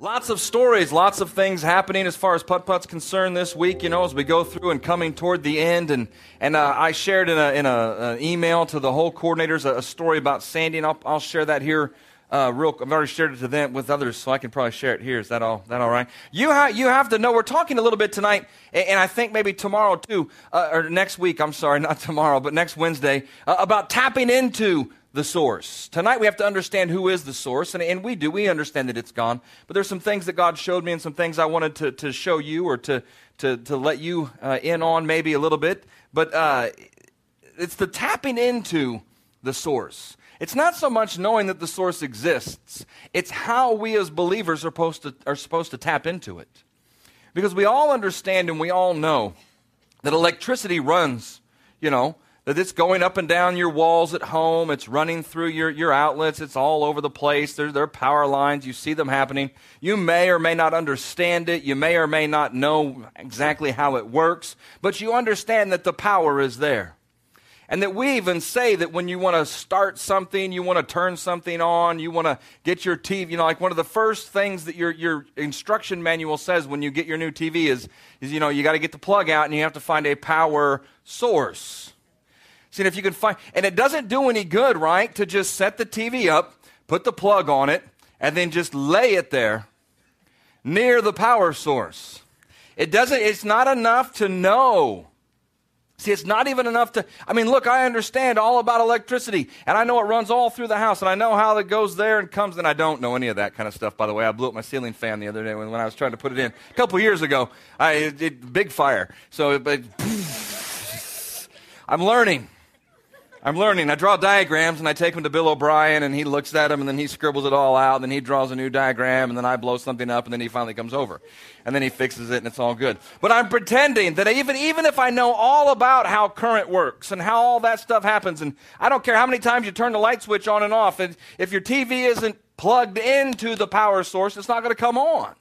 Lots of stories, lots of things happening as far as putt putt's concerned this week. You know, as we go through and coming toward the end, and and uh, I shared in a in a, an email to the whole coordinators a, a, story about Sandy, and I'll, I'll share that here. Uh, real, I've already shared it to them with others, so I can probably share it here. Is that all? That all right? You ha- you have to know. We're talking a little bit tonight, and, and I think maybe tomorrow too, uh, or next week. I'm sorry, not tomorrow, but next Wednesday, uh, about tapping into the source. Tonight we have to understand who is the source, and, and we do. We understand that it's gone. But there's some things that God showed me and some things I wanted to, to show you or to, to, to let you uh, in on maybe a little bit. But uh, it's the tapping into the source. It's not so much knowing that the source exists, it's how we as believers are supposed to, are supposed to tap into it. Because we all understand and we all know that electricity runs, you know, that it's going up and down your walls at home, it's running through your, your outlets, it's all over the place. There, there are power lines, you see them happening. You may or may not understand it, you may or may not know exactly how it works, but you understand that the power is there. And that we even say that when you want to start something, you want to turn something on, you want to get your TV, you know, like one of the first things that your, your instruction manual says when you get your new TV is, is you know, you got to get the plug out and you have to find a power source. See if you can find, and it doesn't do any good, right, to just set the TV up, put the plug on it, and then just lay it there near the power source. It doesn't, it's not enough to know. See, it's not even enough to, I mean, look, I understand all about electricity, and I know it runs all through the house, and I know how it goes there and comes, and I don't know any of that kind of stuff, by the way. I blew up my ceiling fan the other day when, when I was trying to put it in. A couple years ago, I, it, it, big fire. So, it, I'm learning. I'm learning. I draw diagrams and I take them to Bill O'Brien and he looks at them and then he scribbles it all out and then he draws a new diagram and then I blow something up and then he finally comes over. And then he fixes it and it's all good. But I'm pretending that even, even if I know all about how current works and how all that stuff happens and I don't care how many times you turn the light switch on and off and if your TV isn't plugged into the power source, it's not going to come on.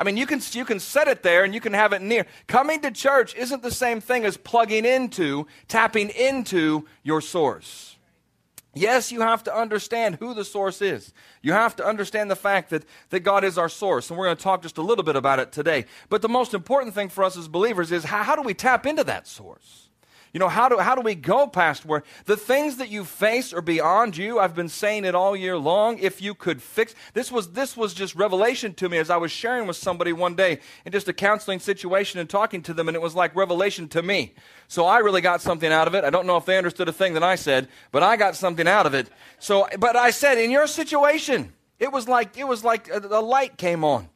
I mean, you can, you can set it there and you can have it near. Coming to church isn't the same thing as plugging into, tapping into your source. Yes, you have to understand who the source is. You have to understand the fact that, that God is our source. And we're going to talk just a little bit about it today. But the most important thing for us as believers is how, how do we tap into that source? You know, how do, how do we go past where the things that you face are beyond you? I've been saying it all year long. If you could fix this was this was just revelation to me as I was sharing with somebody one day in just a counseling situation and talking to them, and it was like revelation to me. So I really got something out of it. I don't know if they understood a thing that I said, but I got something out of it. So but I said, in your situation, it was like it was like a, a light came on.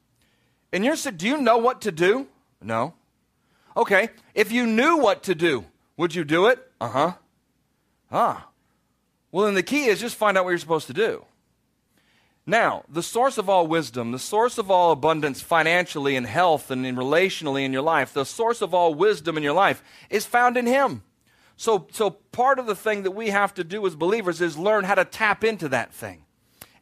And you said, Do you know what to do? No. Okay. If you knew what to do, would you do it? Uh huh. Ah. Well, then the key is just find out what you're supposed to do. Now, the source of all wisdom, the source of all abundance financially and health and in relationally in your life, the source of all wisdom in your life is found in Him. So, so part of the thing that we have to do as believers is learn how to tap into that thing.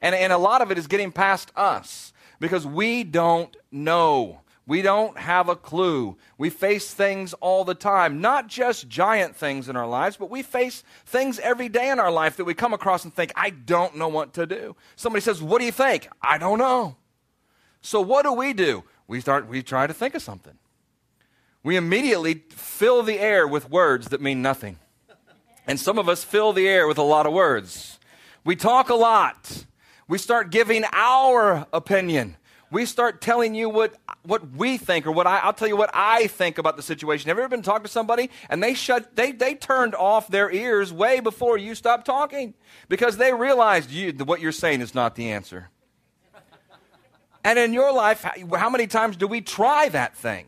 And, and a lot of it is getting past us because we don't know. We don't have a clue. We face things all the time, not just giant things in our lives, but we face things every day in our life that we come across and think, I don't know what to do. Somebody says, What do you think? I don't know. So what do we do? We start we try to think of something. We immediately fill the air with words that mean nothing. And some of us fill the air with a lot of words. We talk a lot. We start giving our opinion we start telling you what, what we think or what I, I'll tell you what I think about the situation. Have you ever been talking to somebody and they shut, they, they turned off their ears way before you stopped talking because they realized you, what you're saying is not the answer. And in your life, how many times do we try that thing?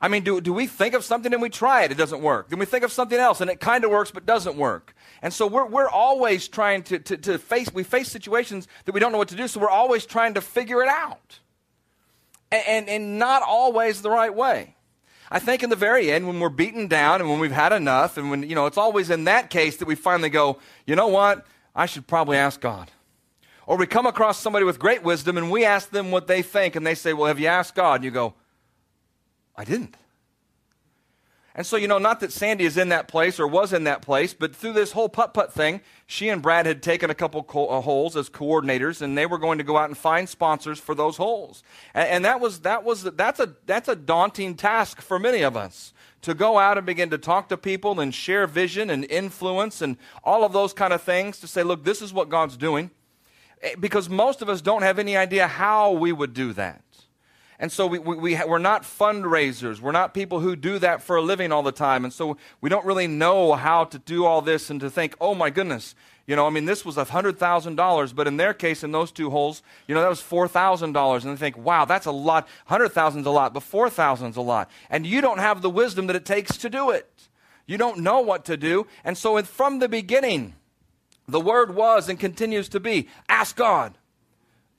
I mean, do, do we think of something and we try it, it doesn't work? Then we think of something else and it kind of works but doesn't work. And so we're, we're always trying to, to, to face, we face situations that we don't know what to do, so we're always trying to figure it out and, and, not always the right way. I think in the very end, when we're beaten down and when we've had enough, and when, you know, it's always in that case that we finally go, you know what? I should probably ask God. Or we come across somebody with great wisdom and we ask them what they think, and they say, Well, have you asked God? And you go, I didn't. And so, you know, not that Sandy is in that place or was in that place, but through this whole putt putt thing, she and Brad had taken a couple co- uh, holes as coordinators, and they were going to go out and find sponsors for those holes. And, and that was that was that's a that's a daunting task for many of us to go out and begin to talk to people and share vision and influence and all of those kind of things to say, look, this is what God's doing, because most of us don't have any idea how we would do that. And so we, we, we, we're not fundraisers. We're not people who do that for a living all the time. And so we don't really know how to do all this and to think, oh my goodness, you know, I mean, this was $100,000, but in their case, in those two holes, you know, that was $4,000. And they think, wow, that's a lot. 100,000 is a lot, but 4,000 is a lot. And you don't have the wisdom that it takes to do it. You don't know what to do. And so from the beginning, the word was and continues to be ask God.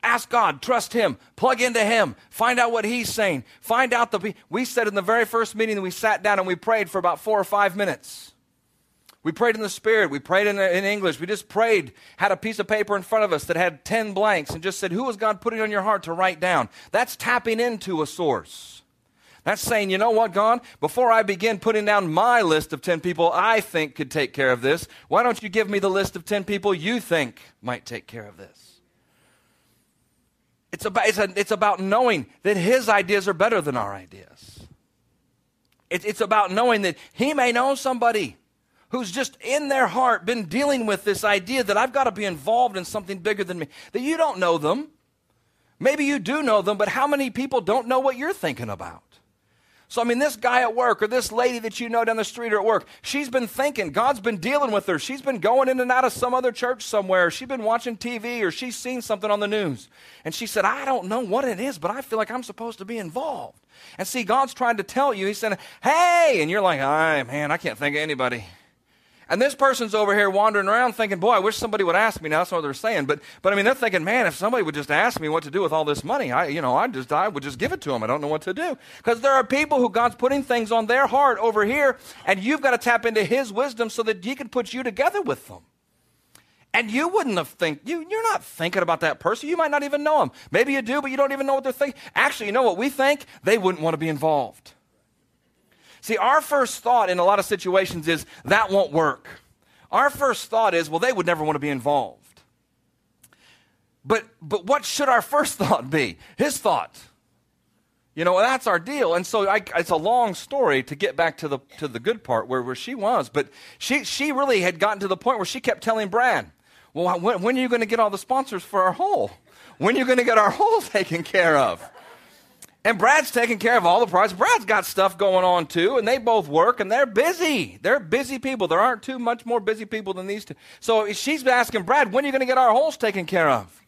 Ask God, trust Him, plug into Him, find out what He's saying. Find out the. We said in the very first meeting that we sat down and we prayed for about four or five minutes. We prayed in the Spirit. We prayed in, in English. We just prayed, had a piece of paper in front of us that had 10 blanks, and just said, Who is God putting on your heart to write down? That's tapping into a source. That's saying, you know what, God, before I begin putting down my list of 10 people I think could take care of this, why don't you give me the list of 10 people you think might take care of this? It's about, it's, a, it's about knowing that his ideas are better than our ideas. It, it's about knowing that he may know somebody who's just in their heart been dealing with this idea that I've got to be involved in something bigger than me, that you don't know them. Maybe you do know them, but how many people don't know what you're thinking about? So, I mean, this guy at work or this lady that you know down the street or at work, she's been thinking, God's been dealing with her. She's been going in and out of some other church somewhere. She's been watching TV or she's seen something on the news. And she said, I don't know what it is, but I feel like I'm supposed to be involved. And see, God's trying to tell you, He said, Hey, and you're like, "Hi, man, I can't think of anybody. And this person's over here wandering around thinking, boy, I wish somebody would ask me. Now that's what they're saying. But, but I mean, they're thinking, man, if somebody would just ask me what to do with all this money, I, you know, I just, I would just give it to them. I don't know what to do. Because there are people who God's putting things on their heart over here, and you've got to tap into His wisdom so that He can put you together with them. And you wouldn't have think you, you're not thinking about that person. You might not even know them. Maybe you do, but you don't even know what they're thinking. Actually, you know what we think? They wouldn't want to be involved. See, our first thought in a lot of situations is that won't work. Our first thought is, well, they would never want to be involved. But, but what should our first thought be? His thought. You know, that's our deal. And so I, it's a long story to get back to the, to the good part where, where she was. But she, she really had gotten to the point where she kept telling Brad, well, when, when are you going to get all the sponsors for our hole? When are you going to get our hole taken care of? And Brad's taking care of all the projects. Brad's got stuff going on too, and they both work and they're busy. They're busy people. There aren't too much more busy people than these two. So she's asking Brad, when are you going to get our holes taken care of?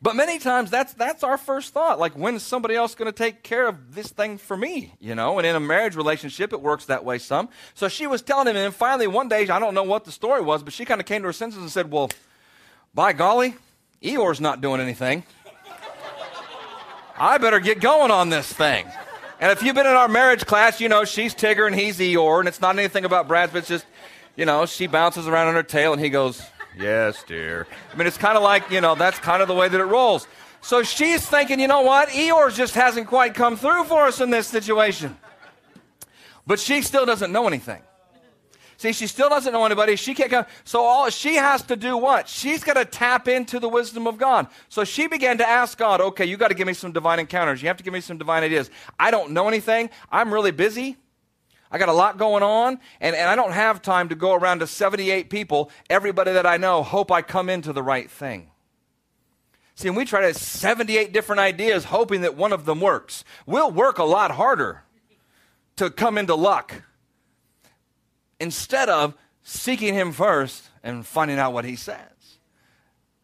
But many times that's that's our first thought. Like when is somebody else going to take care of this thing for me? You know, and in a marriage relationship it works that way some. So she was telling him, and finally one day I don't know what the story was, but she kind of came to her senses and said, "Well, by golly, Eeyore's not doing anything." I better get going on this thing. And if you've been in our marriage class, you know she's Tigger and he's Eeyore, and it's not anything about Brad, but it's just, you know, she bounces around on her tail and he goes, Yes, dear. I mean, it's kind of like, you know, that's kind of the way that it rolls. So she's thinking, you know what? Eeyore just hasn't quite come through for us in this situation. But she still doesn't know anything. See, she still doesn't know anybody. She can't come. So all she has to do what? She's got to tap into the wisdom of God. So she began to ask God, okay, you got to give me some divine encounters. You have to give me some divine ideas. I don't know anything. I'm really busy. I got a lot going on, and, and I don't have time to go around to 78 people, everybody that I know, hope I come into the right thing. See, and we try to have 78 different ideas, hoping that one of them works. We'll work a lot harder to come into luck instead of seeking Him first and finding out what He says.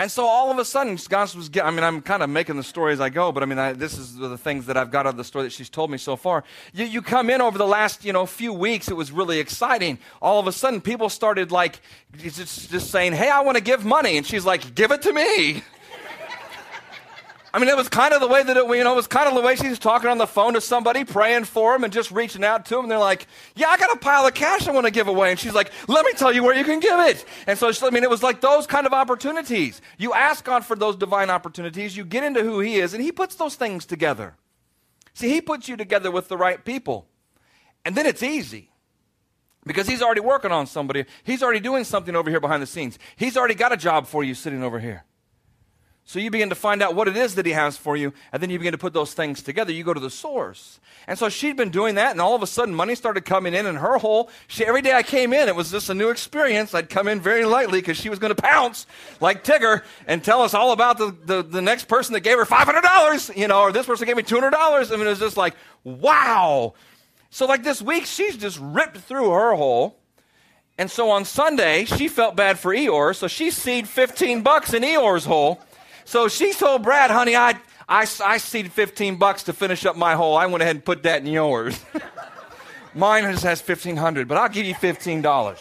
And so all of a sudden, God was, I mean, I'm kind of making the story as I go, but I mean, I, this is the things that I've got out of the story that she's told me so far. You, you come in over the last, you know, few weeks, it was really exciting. All of a sudden, people started like, just, just saying, hey, I want to give money. And she's like, give it to me. I mean, it was kind of the way that it, you know, it was kind of the way she was talking on the phone to somebody, praying for them, and just reaching out to them. And they're like, "Yeah, I got a pile of cash I want to give away." And she's like, "Let me tell you where you can give it." And so, I mean, it was like those kind of opportunities. You ask God for those divine opportunities. You get into who He is, and He puts those things together. See, He puts you together with the right people. And then it's easy. Because he's already working on somebody. He's already doing something over here behind the scenes. He's already got a job for you sitting over here. So you begin to find out what it is that he has for you, and then you begin to put those things together. You go to the source. And so she'd been doing that, and all of a sudden money started coming in, in her hole. she, every day I came in, it was just a new experience. I'd come in very lightly because she was going to pounce like Tigger and tell us all about the, the, the next person that gave her $500, you know, or this person gave me $200. I mean, it was just like, wow. So, like this week, she's just ripped through her hole. And so on Sunday, she felt bad for Eeyore, so she seed 15 bucks in Eeyore's hole. So she told Brad, honey, I, I, I seeded 15 bucks to finish up my hole. I went ahead and put that in yours. Mine just has 1500 but I'll give you $15.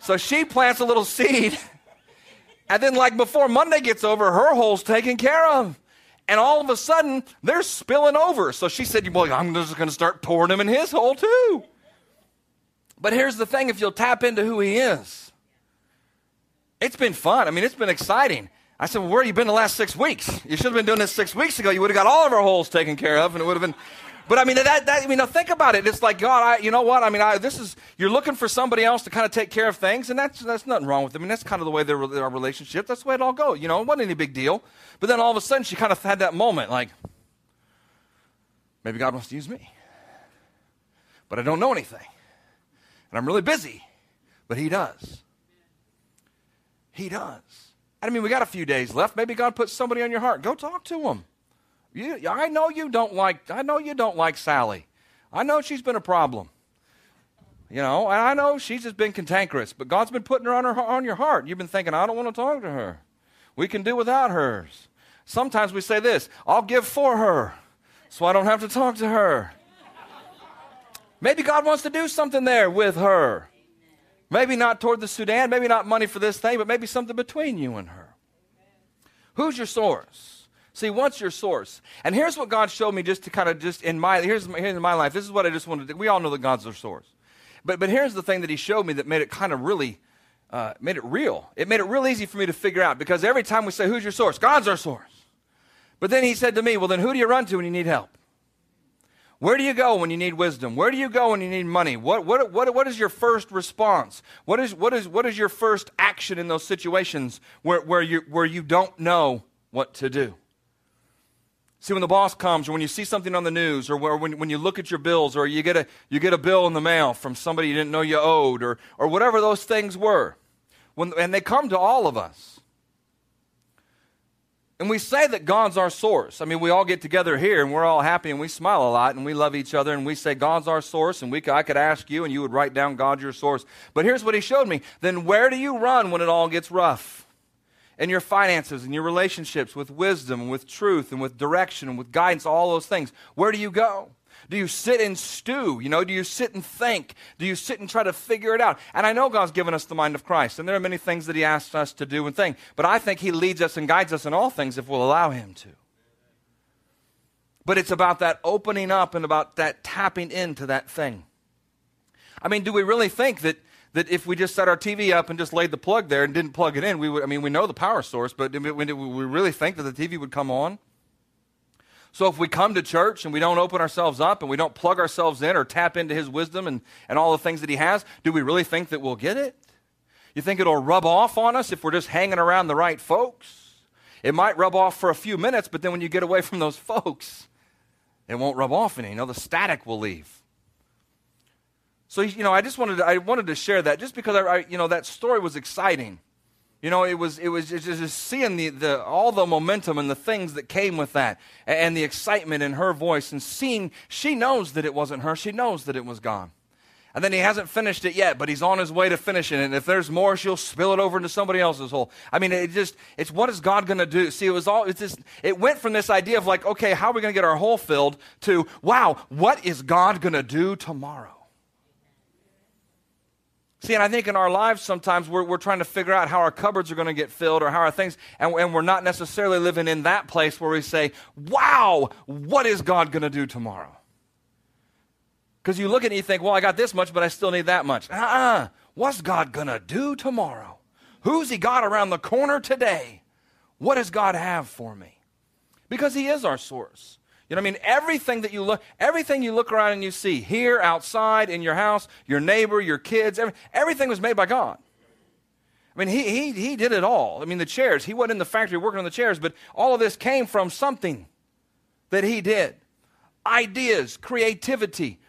So she plants a little seed. And then, like before Monday gets over, her hole's taken care of. And all of a sudden, they're spilling over. So she said, Well, I'm just going to start pouring them in his hole too. But here's the thing if you'll tap into who he is, it's been fun. I mean, it's been exciting. I said, Well, where have you been the last six weeks? You should have been doing this six weeks ago. You would have got all of our holes taken care of, and it would have been. But I mean, that, that, I mean, now think about it. It's like, God, I, you know what? I mean, I, this is, you're looking for somebody else to kind of take care of things, and that's, that's nothing wrong with them. I mean, that's kind of the way they're, our relationship. That's the way it all goes. You know, it wasn't any big deal. But then all of a sudden, she kind of had that moment, like, maybe God wants to use me. But I don't know anything. And I'm really busy. But He does. He does. I mean, we got a few days left. Maybe God puts somebody on your heart. Go talk to them. You, I know you don't like. I know you don't like Sally. I know she's been a problem. You know, and I know she's just been cantankerous. But God's been putting her on her on your heart. You've been thinking, I don't want to talk to her. We can do without hers. Sometimes we say this: I'll give for her, so I don't have to talk to her. Maybe God wants to do something there with her. Maybe not toward the Sudan, maybe not money for this thing, but maybe something between you and her. Who's your source? See, what's your source? And here's what God showed me just to kind of just in my here's, here's in my life. This is what I just wanted to. We all know that God's our source. But but here's the thing that he showed me that made it kind of really uh, made it real. It made it real easy for me to figure out because every time we say, Who's your source? God's our source. But then he said to me, Well, then who do you run to when you need help? Where do you go when you need wisdom? Where do you go when you need money? What, what, what, what is your first response? What is, what, is, what is your first action in those situations where, where, you, where you don't know what to do? See, when the boss comes, or when you see something on the news, or when, when you look at your bills, or you get, a, you get a bill in the mail from somebody you didn't know you owed, or, or whatever those things were, when, and they come to all of us. And we say that God's our source. I mean, we all get together here and we're all happy and we smile a lot and we love each other and we say God's our source and we, I could ask you and you would write down God your source. But here's what he showed me. Then where do you run when it all gets rough? In your finances and your relationships with wisdom and with truth and with direction and with guidance, all those things. Where do you go? Do you sit and stew? You know, do you sit and think? Do you sit and try to figure it out? And I know God's given us the mind of Christ, and there are many things that He asks us to do and think, but I think He leads us and guides us in all things if we'll allow Him to. But it's about that opening up and about that tapping into that thing. I mean, do we really think that that if we just set our TV up and just laid the plug there and didn't plug it in, we would, I mean, we know the power source, but do we, we really think that the TV would come on? So if we come to church and we don't open ourselves up and we don't plug ourselves in or tap into his wisdom and, and all the things that he has, do we really think that we'll get it? You think it'll rub off on us if we're just hanging around the right folks? It might rub off for a few minutes, but then when you get away from those folks, it won't rub off any. You know, the static will leave. So, you know, I just wanted to, I wanted to share that just because, I, I you know, that story was exciting. You know, it was, it was just seeing the, the, all the momentum and the things that came with that and the excitement in her voice and seeing she knows that it wasn't her. She knows that it was gone. And then he hasn't finished it yet, but he's on his way to finishing it. And if there's more, she'll spill it over into somebody else's hole. I mean, it just, it's what is God going to do? See, it was all, it's just, it went from this idea of like, okay, how are we going to get our hole filled to, wow, what is God going to do tomorrow? See, and I think in our lives sometimes we're, we're trying to figure out how our cupboards are going to get filled or how our things, and, and we're not necessarily living in that place where we say, wow, what is God going to do tomorrow? Because you look at it and you think, well, I got this much, but I still need that much. Uh uh-uh. uh What's God going to do tomorrow? Who's He got around the corner today? What does God have for me? Because He is our source. You know what I mean? Everything that you look, everything you look around and you see, here, outside, in your house, your neighbor, your kids, every, everything was made by God. I mean, he, he, he did it all. I mean, the chairs, he wasn't in the factory working on the chairs, but all of this came from something that he did. Ideas, creativity,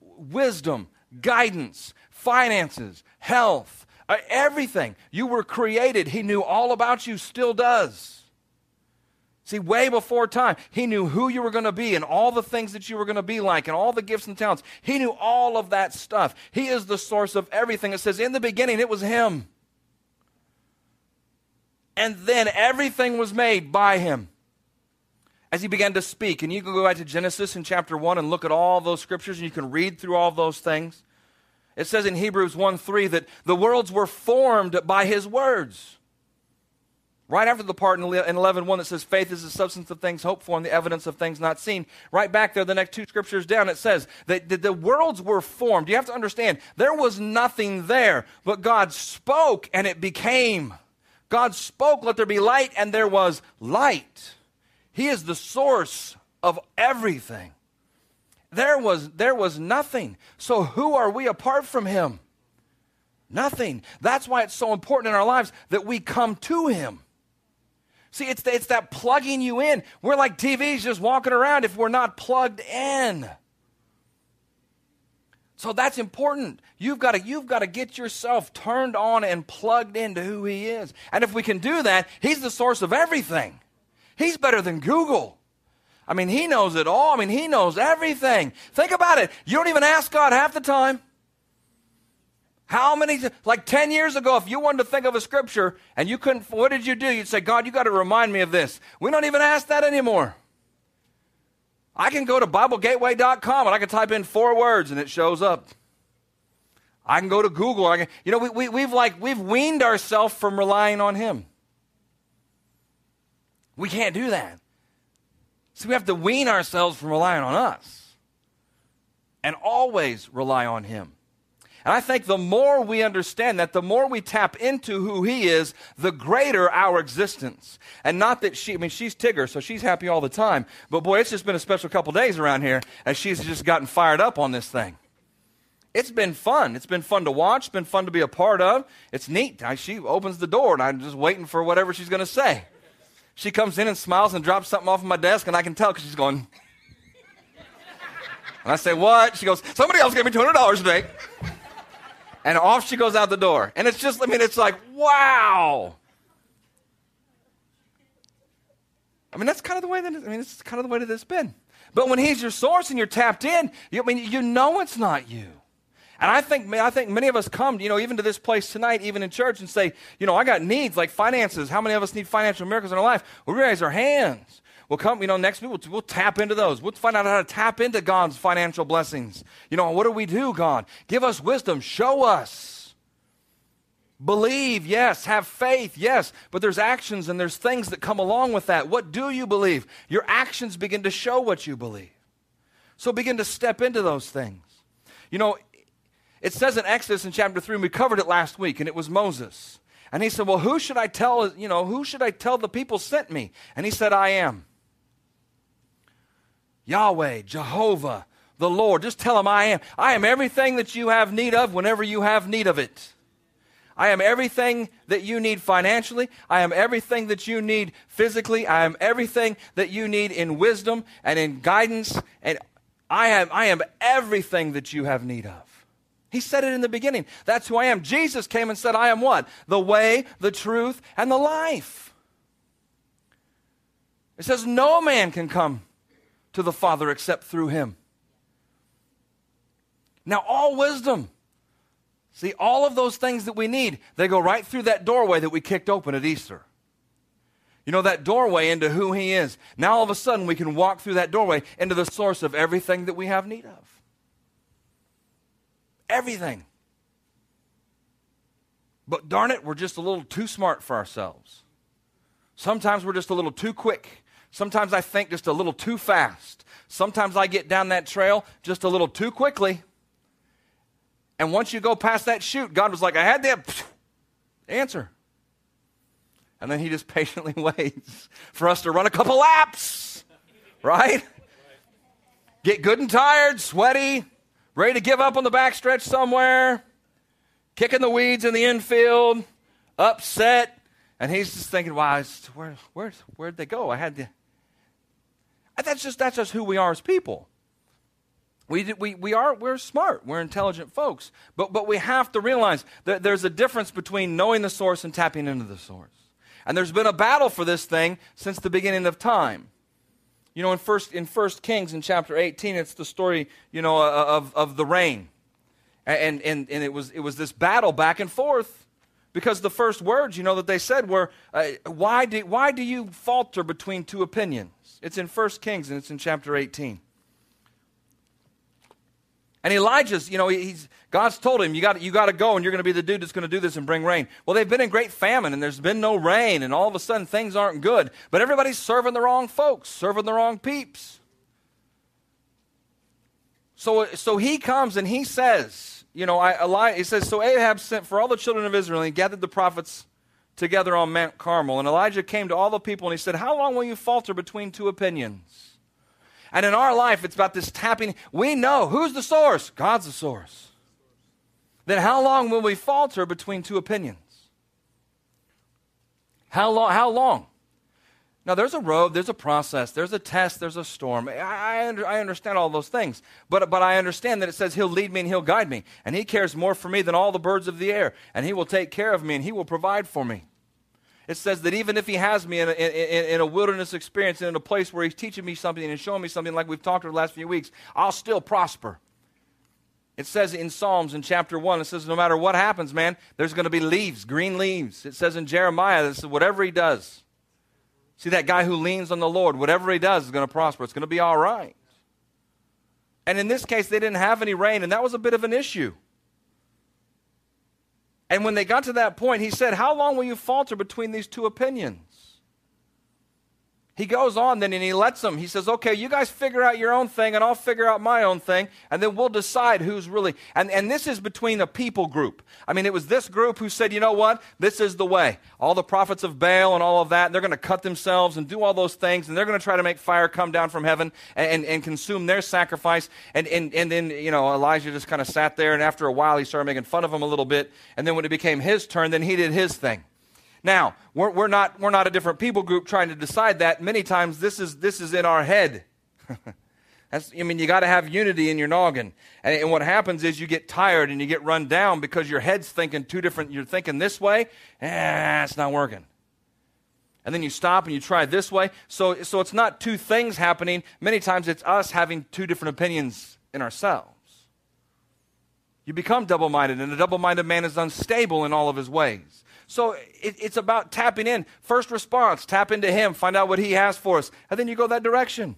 wisdom, guidance, finances, health, uh, everything. You were created. He knew all about you, still does. See, way before time, he knew who you were going to be and all the things that you were going to be like and all the gifts and talents. He knew all of that stuff. He is the source of everything. It says, in the beginning, it was him. And then everything was made by him. As he began to speak, and you can go back to Genesis in chapter 1 and look at all those scriptures, and you can read through all those things. It says in Hebrews 1 3 that the worlds were formed by his words. Right after the part in 11 1 that says, faith is the substance of things hoped for and the evidence of things not seen. Right back there, the next two scriptures down, it says that the worlds were formed. You have to understand, there was nothing there, but God spoke and it became. God spoke, let there be light, and there was light. He is the source of everything. There was, there was nothing. So who are we apart from Him? Nothing. That's why it's so important in our lives that we come to Him. See, it's, it's that plugging you in. We're like TVs just walking around if we're not plugged in. So that's important. You've got to you've got to get yourself turned on and plugged into who he is. And if we can do that, he's the source of everything. He's better than Google. I mean, he knows it all. I mean, he knows everything. Think about it. You don't even ask God half the time. How many, like 10 years ago, if you wanted to think of a scripture and you couldn't, what did you do? You'd say, God, you got to remind me of this. We don't even ask that anymore. I can go to BibleGateway.com and I can type in four words and it shows up. I can go to Google. I can, you know, we, we, we've like, we've weaned ourselves from relying on Him. We can't do that. So we have to wean ourselves from relying on us and always rely on Him. And I think the more we understand that, the more we tap into who He is, the greater our existence. And not that she, I mean, she's Tigger, so she's happy all the time. But boy, it's just been a special couple days around here as she's just gotten fired up on this thing. It's been fun. It's been fun to watch, it's been fun to be a part of. It's neat. I, she opens the door, and I'm just waiting for whatever she's going to say. She comes in and smiles and drops something off of my desk, and I can tell because she's going. And I say, What? She goes, Somebody else gave me $200 today and off she goes out the door. And it's just, I mean, it's like, wow. I mean, that's kind of the way that, I mean, it's kind of the way that it's been. But when he's your source and you're tapped in, you, I mean, you know it's not you. And I think, I think many of us come, you know, even to this place tonight, even in church, and say, you know, I got needs like finances. How many of us need financial miracles in our life? We raise our hands. We'll come, you know, next week we'll, we'll tap into those. We'll find out how to tap into God's financial blessings. You know, what do we do, God? Give us wisdom. Show us. Believe, yes. Have faith, yes. But there's actions and there's things that come along with that. What do you believe? Your actions begin to show what you believe. So begin to step into those things. You know, it says in Exodus in chapter 3, and we covered it last week, and it was Moses. And he said, Well, who should I tell, you know, who should I tell the people sent me? And he said, I am. Yahweh, Jehovah, the Lord. Just tell him I am. I am everything that you have need of whenever you have need of it. I am everything that you need financially. I am everything that you need physically. I am everything that you need in wisdom and in guidance. And I am, I am everything that you have need of. He said it in the beginning. That's who I am. Jesus came and said, I am what? The way, the truth, and the life. It says, No man can come to the Father except through him. Now, all wisdom, see, all of those things that we need, they go right through that doorway that we kicked open at Easter. You know, that doorway into who He is. Now, all of a sudden, we can walk through that doorway into the source of everything that we have need of. Everything. But darn it, we're just a little too smart for ourselves. Sometimes we're just a little too quick Sometimes I think just a little too fast. Sometimes I get down that trail just a little too quickly. And once you go past that chute, God was like, I had that answer. And then he just patiently waits for us to run a couple laps, right? get good and tired, sweaty, ready to give up on the backstretch somewhere, kicking the weeds in the infield, upset. And he's just thinking, wow, where, where, where'd they go? I had That's just, that's just who we are as people. We, we, we are, we're smart. We're intelligent folks. But, but we have to realize that there's a difference between knowing the source and tapping into the source. And there's been a battle for this thing since the beginning of time. You know, in First, in First Kings, in chapter 18, it's the story, you know, of, of the rain. And, and, and it, was, it was this battle back and forth because the first words, you know, that they said were, uh, why, do, why do you falter between two opinions? It's in First Kings, and it's in chapter 18. And Elijah's, you know, he's, God's told him, you got you to go and you're going to be the dude that's going to do this and bring rain. Well, they've been in great famine and there's been no rain and all of a sudden things aren't good. But everybody's serving the wrong folks, serving the wrong peeps. So, so he comes and he says, you know, I, Eli, he says, so Ahab sent for all the children of Israel and he gathered the prophets together on Mount Carmel. And Elijah came to all the people and he said, How long will you falter between two opinions? And in our life, it's about this tapping. We know who's the source? God's the source. Then how long will we falter between two opinions? How long? How long? Now, there's a road, there's a process, there's a test, there's a storm. I, I, under, I, understand all those things. But, but I understand that it says He'll lead me and He'll guide me. And He cares more for me than all the birds of the air. And He will take care of me and He will provide for me it says that even if he has me in a, in, in a wilderness experience and in a place where he's teaching me something and showing me something like we've talked over the last few weeks, I'll still prosper. It says in Psalms in chapter 1, it says, no matter what happens, man, there's going to be leaves, green leaves. It says in Jeremiah, this is whatever he does. See that guy who leans on the Lord, whatever he does is going to prosper. It's going to be all right. And in this case, they didn't have any rain, and that was a bit of an issue. And when they got to that point, he said, How long will you falter between these two opinions? He goes on then and he lets them. He says, okay, you guys figure out your own thing and I'll figure out my own thing and then we'll decide who's really. And, and this is between a people group. I mean, it was this group who said, you know what? This is the way. All the prophets of Baal and all of that, they're going to cut themselves and do all those things and they're going to try to make fire come down from heaven and, and, and consume their sacrifice. And, and, and then, you know, Elijah just kind of sat there and after a while he started making fun of them a little bit. And then when it became his turn, then he did his thing. Now, we're, we're, not, we're not a different people group trying to decide that. Many times this is, this is in our head. That's, I mean, you got to have unity in your noggin. And, and, what happens is you get tired and you get run down because your head's thinking two different, you're thinking this way, eh, it's not working. And then you stop and you try this way. So, so it's not two things happening. Many times it's us having two different opinions in ourselves. You become double minded, and a double minded man is unstable in all of his ways. So it, it's about tapping in. First response, tap into Him, find out what He has for us, and then you go that direction.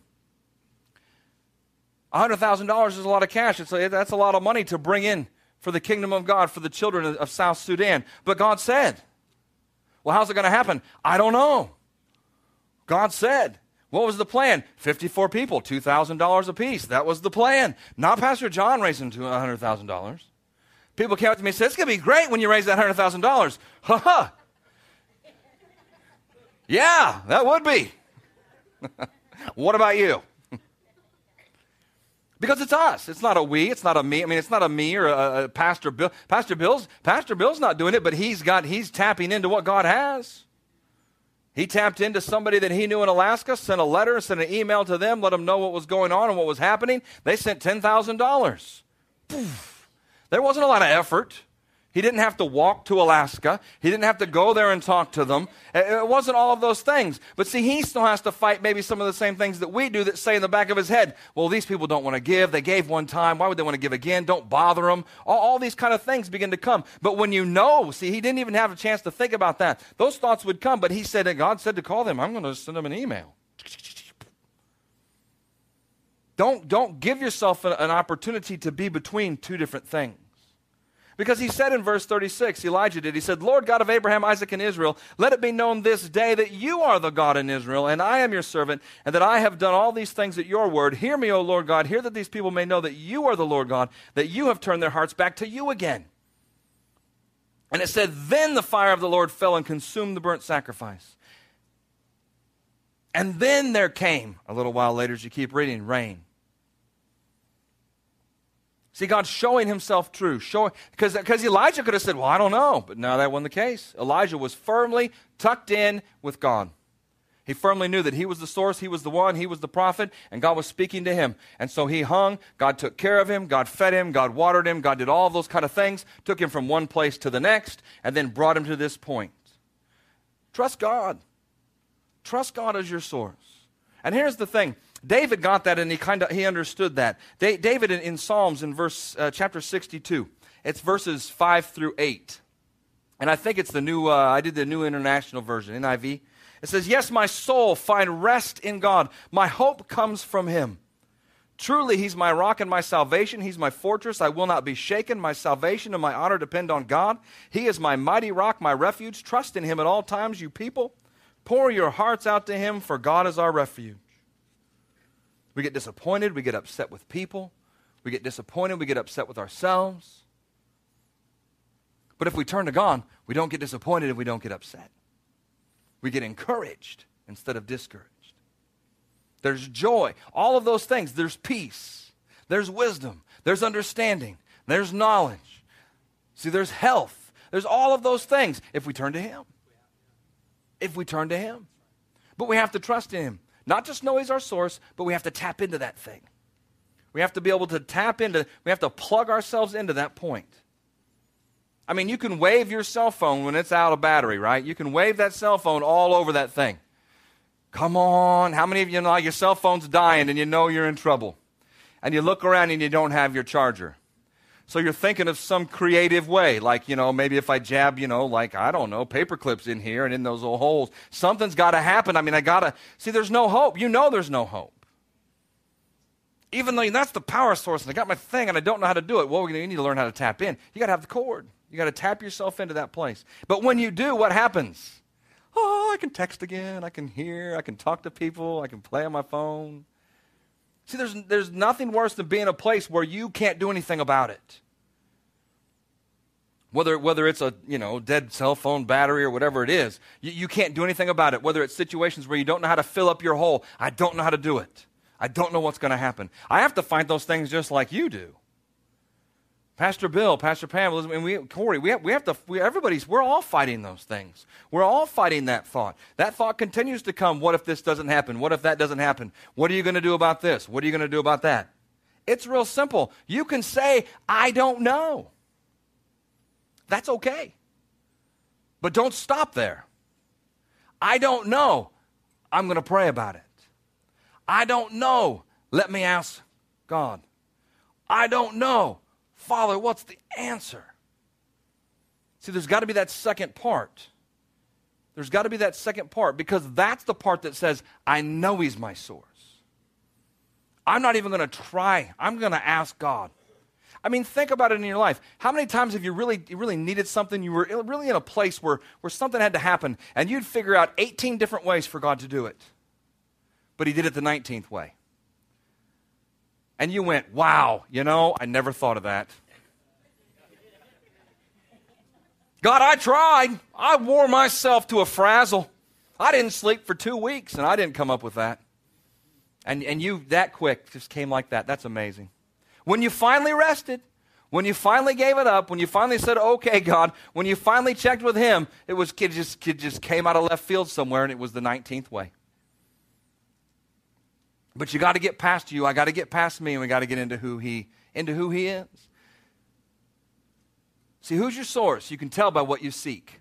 $100,000 is a lot of cash. It's a, that's a lot of money to bring in for the kingdom of God for the children of, South Sudan. But God said, well, how's it going to happen? I don't know. God said. What was the plan? 54 people, $2,000 apiece. That was the plan. Not Pastor John raising $100,000. People came up to me and said, It's going to be great when you raise that $100,000. Ha ha. Yeah, that would be. what about you? because it's us. It's not a we. It's not a me. I mean, it's not a me or a, a, Pastor Bill. Pastor Bill's Pastor Bill's not doing it, but he's got he's tapping into what God has. He tapped into somebody that he knew in Alaska, sent a letter, sent an email to them, let them know what was going on and what was happening. They sent ten thousand dollars. There wasn't a lot of effort. He didn't have to walk to Alaska. He didn't have to go there and talk to them. It wasn't all of those things. But see, he still has to fight maybe some of the same things that we do that say in the back of his head, well, these people don't want to give. They gave one time. Why would they want to give again? Don't bother them. All, all these kind of things begin to come. But when you know, see, he didn't even have a chance to think about that. Those thoughts would come, but he said that God said to call them. I'm going to send them an email. Don't, don't give yourself an opportunity to be between two different things. Because he said in verse 36, Elijah did, he said, Lord God of Abraham, Isaac, and Israel, let it be known this day that you are the God in Israel, and I am your servant, and that I have done all these things at your word. Hear me, O Lord God. Hear that these people may know that you are the Lord God, that you have turned their hearts back to you again. And it said, Then the fire of the Lord fell and consumed the burnt sacrifice. And then there came, a little while later, as you keep reading, rain. See, God's showing himself true. Showing because because Elijah could have said, "Well, I don't know," but no, that wasn't the case. Elijah was firmly tucked in with God. He firmly knew that he was the source, he was the one, he was the prophet, and God was speaking to him. And so he hung. God took care of him. God fed him. God watered him. God did all of those kind of things. Took him from one place to the next, and then brought him to this point. Trust God. Trust God as your source. And here's the thing David got that and he kind of he understood that. David in, in Psalms in verse uh, chapter 62, it's verses 5 through 8. And I think it's the new uh, I did the new international version, NIV. It says, "Yes, my soul find rest in God. My hope comes from him." Truly, he's my rock and my salvation. He's my fortress. I will not be shaken. My salvation and my honor depend on God. He is my mighty rock, my refuge. Trust in him at all times, you people. Pour your hearts out to him, for God is our refuge. We get disappointed. We get upset with people. We get disappointed. We get upset with ourselves. But if we turn to God, we don't get disappointed and we don't get upset. We get encouraged instead of discouraged. There's joy. All of those things. There's peace. There's wisdom. There's understanding. There's knowledge. See, there's health. There's all of those things if we turn to Him. If we turn to Him. But we have to trust in Him. Not just know He's our source, but we have to tap into that thing. We have to be able to tap into, we have to plug ourselves into that point. I mean, you can wave your cell phone when it's out of battery, right? You can wave that cell phone all over that thing. Come on. How many of you know your cell phone's dying and you know you're in trouble? And you look around and you don't have your charger. So you're thinking of some creative way, like, you know, maybe if I jab, you know, like, I don't know, paper clips in here and in those little holes, something's got to happen. I mean, I got to, see, there's no hope. You know there's no hope. Even though that's the power source and I got my thing and I don't know how to do it, well, you need to learn how to tap in. You got to have the cord. You got to tap yourself into that place. But when you do, what happens? Oh, I can text again. I can hear. I can talk to people. I can play on my phone. See, there's, there's nothing worse than being a place where you can't do anything about it. Whether, whether it's a you know dead cell phone battery or whatever it is, you, you can't do anything about it. Whether it's situations where you don't know how to fill up your hole, I don't know how to do it. I don't know what's going to happen. I have to find those things just like you do. Pastor Bill, Pastor Pam, and we, Corey, we have, we have to, we, everybody's, we're all fighting those things. We're all fighting that thought. That thought continues to come. What if this doesn't happen? What if that doesn't happen? What are you going to do about this? What are you going to do about that? It's real simple. You can say, I don't know. That's okay. But don't stop there. I don't know. I'm going to pray about it. I don't know. Let me ask God. I don't know. Father, what's the answer? See, there's got to be that second part. There's got to be that second part because that's the part that says, I know He's my source. I'm not even going to try. I'm going to ask God. I mean, think about it in your life. How many times have you really, really needed something? You were really in a place where, where something had to happen, and you'd figure out 18 different ways for God to do it. But He did it the 19th way and you went, wow, you know, I never thought of that. God, I tried. I wore myself to a frazzle. I didn't sleep for two weeks, and I didn't come up with that. And, and you, that quick, just came like that. That's amazing. When you finally rested, when you finally gave it up, when you finally said, okay, God, when you finally checked with Him, it, was, it, just, it just came out of left field somewhere, and it was the 19th way. But you got to get past you. I got to get past me, and we got to get into who he into who he is. See, who's your source? You can tell by what you seek.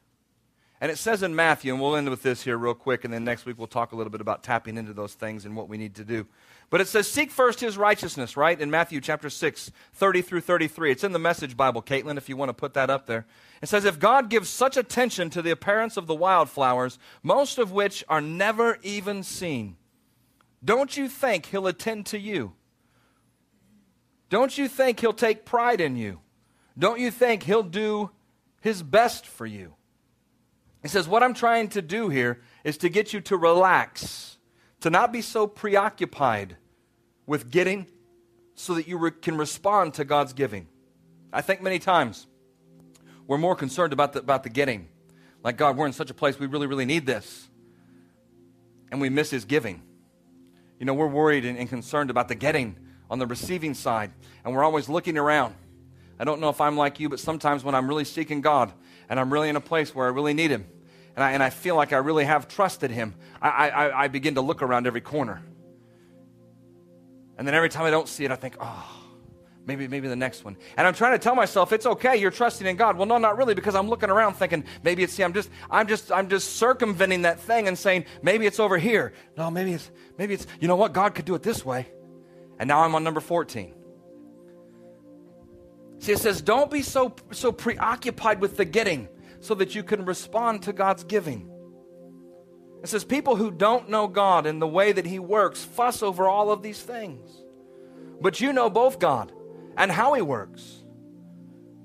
And it says in Matthew, and we'll end with this here real quick, and then next week we'll talk a little bit about tapping into those things and what we need to do. But it says, Seek first his righteousness, right? In Matthew chapter 6, 30 through 33. It's in the Message Bible, Caitlin, if you want to put that up there. It says, If God gives such attention to the appearance of the wildflowers, most of which are never even seen, don't you think he'll attend to you? Don't you think he'll take pride in you? Don't you think he'll do his best for you? He says, What I'm trying to do here is to get you to relax, to not be so preoccupied with getting so that you re- can respond to God's giving. I think many times we're more concerned about the, about the getting. Like, God, we're in such a place we really, really need this. And we miss his giving. You know, we're worried and, and concerned about the getting on the receiving side, and we're always looking around. I don't know if I'm like you, but sometimes when I'm really seeking God and I'm really in a place where I really need Him, and I, and I feel like I really have trusted Him, I, I, I begin to look around every corner. And then every time I don't see it, I think, oh, maybe, maybe the next one. And I'm trying to tell myself, it's okay, you're trusting in God. Well, no, not really, because I'm looking around thinking, maybe it's, see, I'm just, I'm just, I'm just circumventing that thing and saying, maybe it's over here. No, maybe it's, maybe it's, you know what, God could do it this way. And now I'm on number 14. See, it says, don't be so, so preoccupied with the getting so that you can respond to God's giving. It says, people who don't know God and the way that He works fuss over all of these things. But you know both God and how He works.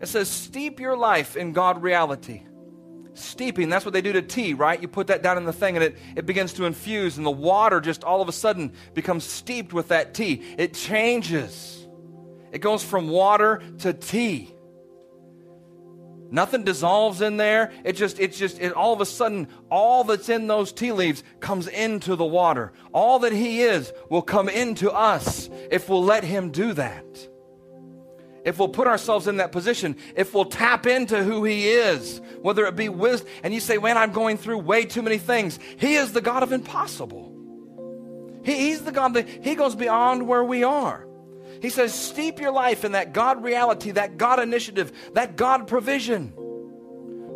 It says, steep your life in God reality. Steeping, that's what they do to tea, right? You put that down in the thing and it, it begins to infuse, and the water just all of a sudden becomes steeped with that tea. It changes, it goes from water to tea. Nothing dissolves in there. It just, it just, it, all of a sudden, all that's in those tea leaves comes into the water. All that He is will come into us if we'll let Him do that. If we'll put ourselves in that position, if we'll tap into who He is, whether it be wisdom, and you say, man, I'm going through way too many things. He is the God of impossible. He, he's the God that He goes beyond where we are. He says, steep your life in that God reality, that God initiative, that God provision.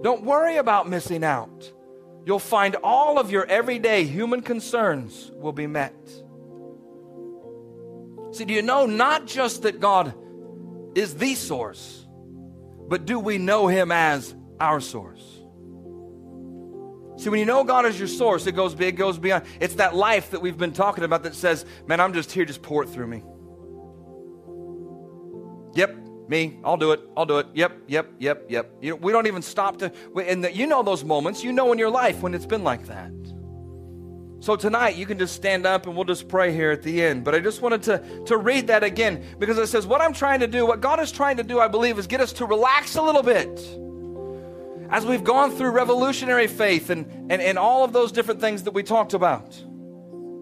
Don't worry about missing out. You'll find all of your everyday human concerns will be met. See, do you know not just that God is the source, but do we know Him as our source? See, when you know God is your source, it goes, it goes beyond. It's that life that we've been talking about that says, man, I'm just here, just pour it through me. Yep, me. I'll do it. I'll do it. Yep, yep, yep, yep. You know, we don't even stop to. And you know those moments. You know in your life when it's been like that. So tonight you can just stand up and we'll just pray here at the end. But I just wanted to, to read that again because it says, What I'm trying to do, what God is trying to do, I believe, is get us to relax a little bit. As we've gone through revolutionary faith and, and, and all of those different things that we talked about.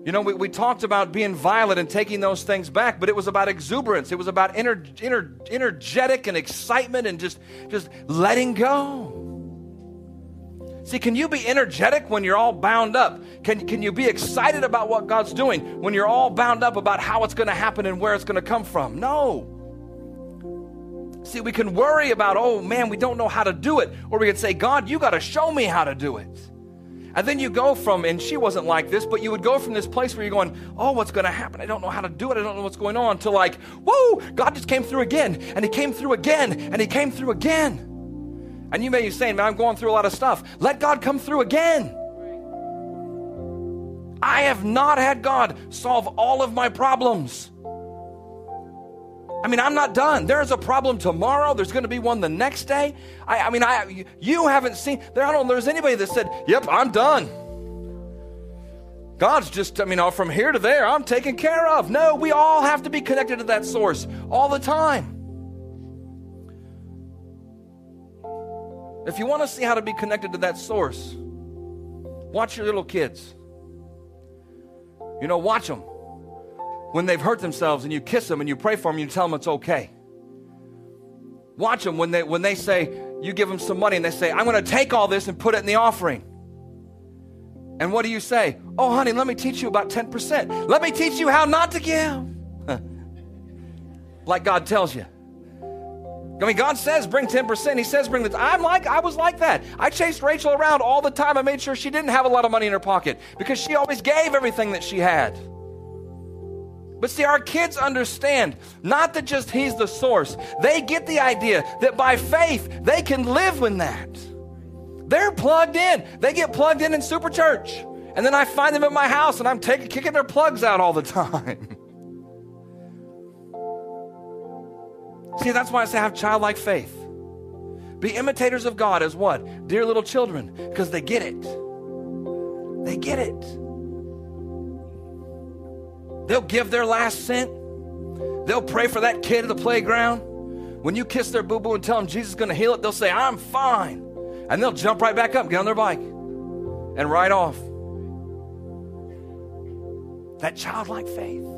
You know, we, we talked about being violent and taking those things back, but it was about exuberance. It was about ener, ener, energetic and excitement and just, just letting go. See, can you be energetic when you're all bound up? Can, can you be excited about what God's doing when you're all bound up about how it's going to happen and where it's going to come from? No. See, we can worry about, oh man, we don't know how to do it. Or we can say, God, you got to show me how to do it. And then you go from, and she wasn't like this, but you would go from this place where you're going, oh, what's going to happen? I don't know how to do it. I don't know what's going on, to like, whoa, God just came through again, and He came through again, and He came through again. And you may be saying, man, I'm going through a lot of stuff. Let God come through again. I have not had God solve all of my problems. I mean, I'm not done. There's a problem tomorrow. There's going to be one the next day. I, I mean, I, you haven't seen, there, I don't there's anybody that said, Yep, I'm done. God's just, I mean, oh, from here to there, I'm taken care of. No, we all have to be connected to that source all the time. If you want to see how to be connected to that source, watch your little kids. You know, watch them when they've hurt themselves and you kiss them and you pray for them and you tell them it's okay. Watch them when they, when they say, you give them some money and they say, I'm going to take all this and put it in the offering. And what do you say? Oh, honey, let me teach you about 10%. Let me teach you how not to give. like God tells you. I mean, God says bring 10%. He says bring the. I'm like, I was like that. I chased Rachel around all the time. I made sure she didn't have a lot of money in her pocket because she always gave everything that she had. But see, our kids understand not that just He's the source, they get the idea that by faith they can live in that. They're plugged in. They get plugged in in super church. And then I find them at my house and I'm taking, kicking their plugs out all the time. See, that's why I say have childlike faith. Be imitators of God as what? Dear little children, because they get it. They get it. They'll give their last cent. They'll pray for that kid at the playground. When you kiss their boo boo and tell them Jesus is going to heal it, they'll say, I'm fine. And they'll jump right back up, get on their bike, and ride off. That childlike faith.